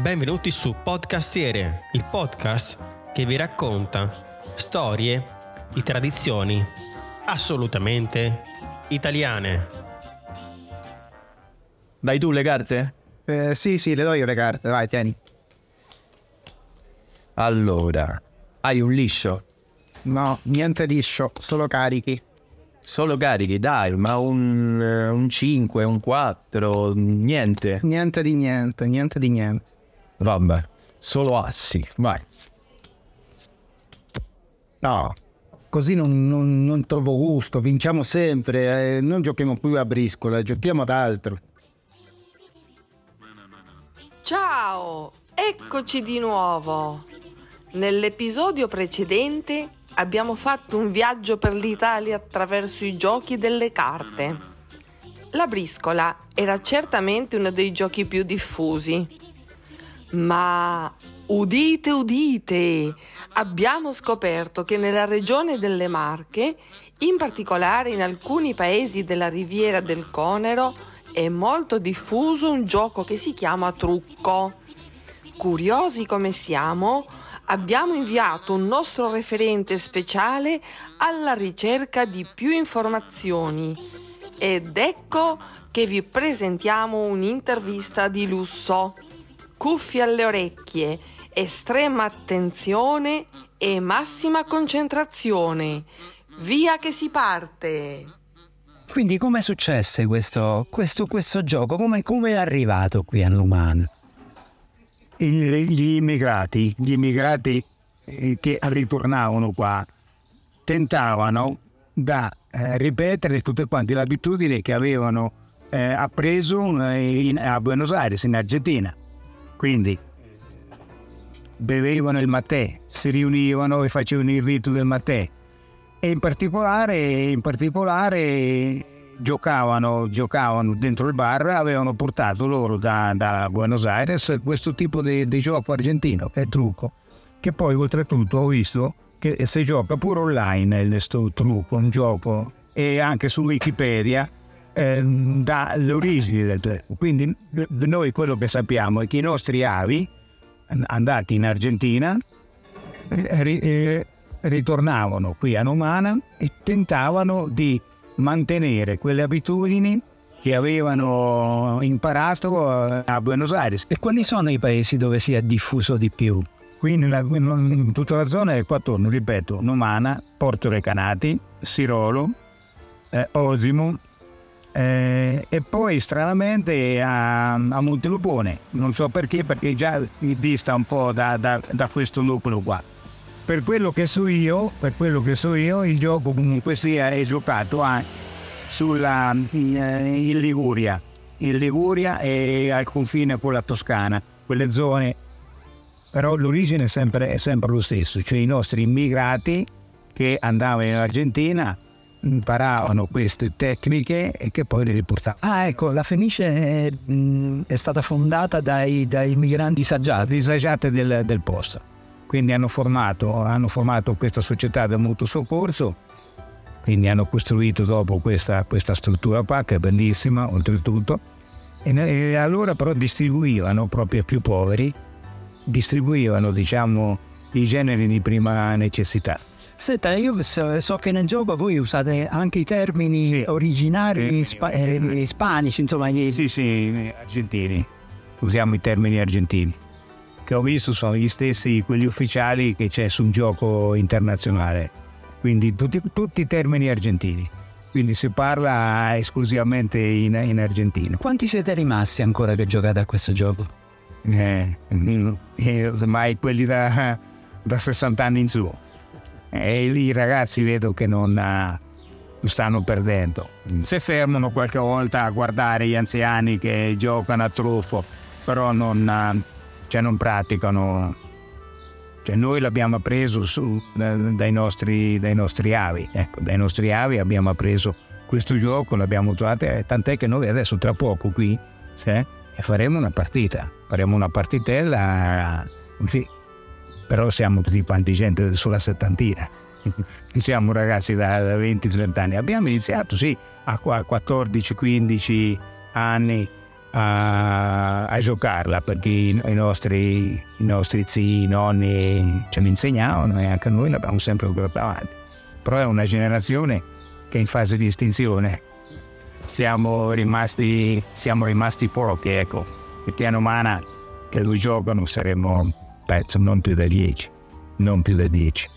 Benvenuti su Podcastiere, il podcast che vi racconta storie di tradizioni assolutamente italiane. Dai tu le carte? Eh, sì, sì, le do io le carte, vai, tieni. Allora, hai un liscio? No, niente liscio, solo carichi. Solo carichi, dai, ma un, eh, un 5, un 4, niente. Niente di niente, niente di niente. Vabbè, solo assi, vai. No, così non, non- non trovo gusto, vinciamo sempre, eh, non giochiamo più a briscola, giochiamo ad altro. Ciao, eccoci di nuovo. Nell'episodio precedente abbiamo fatto un viaggio per l'Italia attraverso i giochi delle carte. La briscola era certamente uno dei giochi più diffusi. Ma udite, udite, abbiamo scoperto che nella regione delle Marche, in particolare in alcuni paesi della riviera del Conero, è molto diffuso un gioco che si chiama trucco. Curiosi come siamo, abbiamo inviato un nostro referente speciale alla ricerca di più informazioni. Ed ecco che vi presentiamo un'intervista di lusso. Cuffie alle orecchie, estrema attenzione e massima concentrazione. Via che si parte! Quindi come successe questo, questo, questo gioco? Come, come è arrivato qui a Numan? Gli immigrati, gli immigrati eh, che ritornavano qua, tentavano da eh, ripetere tutte quante le abitudini che avevano eh, appreso eh, in- a Buenos Aires, in Argentina. Quindi bevevano il mattè, si riunivano e facevano il rito del mattè. E in particolare, in particolare giocavano, giocavano dentro il bar, avevano portato loro da, da Buenos Aires questo tipo di, di gioco argentino, che è trucco, che poi oltretutto ho visto che si gioca pure online questo trucco, un gioco, e anche su Wikipedia eh, dall'origine del gioco. Quindi noi quello che sappiamo è che i nostri avi, andati in Argentina, eh, ritornavano qui a Numana e tentavano di mantenere quelle abitudini che avevano imparato a Buenos Aires. E quali sono i paesi dove si è diffuso di più? Qui nella- in tutta la zona è attorno, ripeto, Numana, Porto Recanati, Sirolo, eh, Osimo eh, e poi stranamente a, a Montelupone. Non so perché, perché già dista un po' da, da- da questo nucleo qua. Per quello che so io, per quello che so io, il gioco comunque sia è giocato anche sulla, in, eh, in Liguria, in Liguria e al confine con la Toscana, quelle zone. Però l'origine è sempre, è sempre lo stesso, cioè i nostri immigrati che andavano in Argentina imparavano queste tecniche e che poi le riportavano. Ah, ecco, la Fenice è, è stata fondata dai, dai migranti saggiati. disagiate del, del posto. Quindi hanno formato, hanno formato questa società del mutuo soccorso, quindi hanno costruito dopo questa, questa struttura qua che è bellissima oltretutto, e, e allora però distribuivano proprio ai più poveri, distribuivano diciamo i generi di prima necessità. Senta, io so, so che nel gioco voi usate anche i termini Sì. originari Sì. spa- eh, ispanici, insomma, gli- Sì, sì, argentini, usiamo i termini argentini, che ho visto sono gli stessi, quelli ufficiali che c'è sul gioco internazionale, quindi tutti, tutti i termini argentini, quindi si parla esclusivamente in, in argentino. Quanti siete rimasti ancora che giocate a questo gioco? Eh, mm, ormai quelli da, da 60 anni in su. E lì i ragazzi vedo che non eh, stanno perdendo. Si fermano qualche volta a guardare gli anziani che giocano a truffo, però non, eh, cioè non praticano. Cioè noi l'abbiamo appreso su- da- dai, nostri, dai nostri avi. Ecco, dai nostri avi abbiamo appreso questo gioco, l'abbiamo trovato, eh, tant'è che noi adesso tra poco qui sì, e faremo una partita. Faremo una partitella, sì, però siamo tutti quanti gente sulla settantina. siamo ragazzi da, da 20-30 anni. Abbiamo iniziato, sì, a qua- 14-15 anni a, a giocarla perché i, nostri, i nostri zii, i nonni ce l'insegnavano e anche noi l'abbiamo sempre portata avanti. Però è una generazione che è in fase di estinzione. Siamo rimasti, siamo rimasti pochi, ecco. Il piano umana che lui giocano saremmo, penso, non più da 10, non più da 10.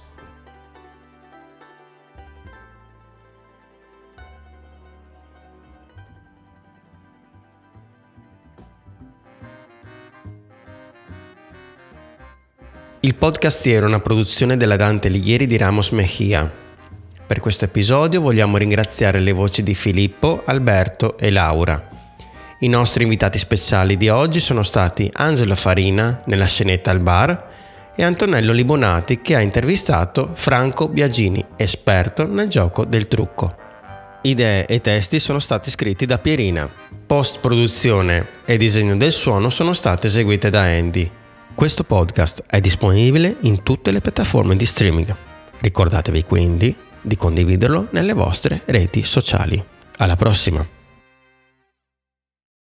Il podcastiero è una produzione della Dante Alighieri di Ramos Mejia. Per questo episodio vogliamo ringraziare le voci di Filippo, Alberto e Laura. I nostri invitati speciali di oggi sono stati Angelo Farina nella scenetta al bar e Antonello Libonati che ha intervistato Franco Biagini, esperto nel gioco del trucco. Idee e testi sono stati scritti da Pierina. Post produzione e disegno del suono sono state eseguite da Andy. Questo podcast è disponibile in tutte le piattaforme di streaming. Ricordatevi quindi di condividerlo nelle vostre reti sociali. Alla prossima!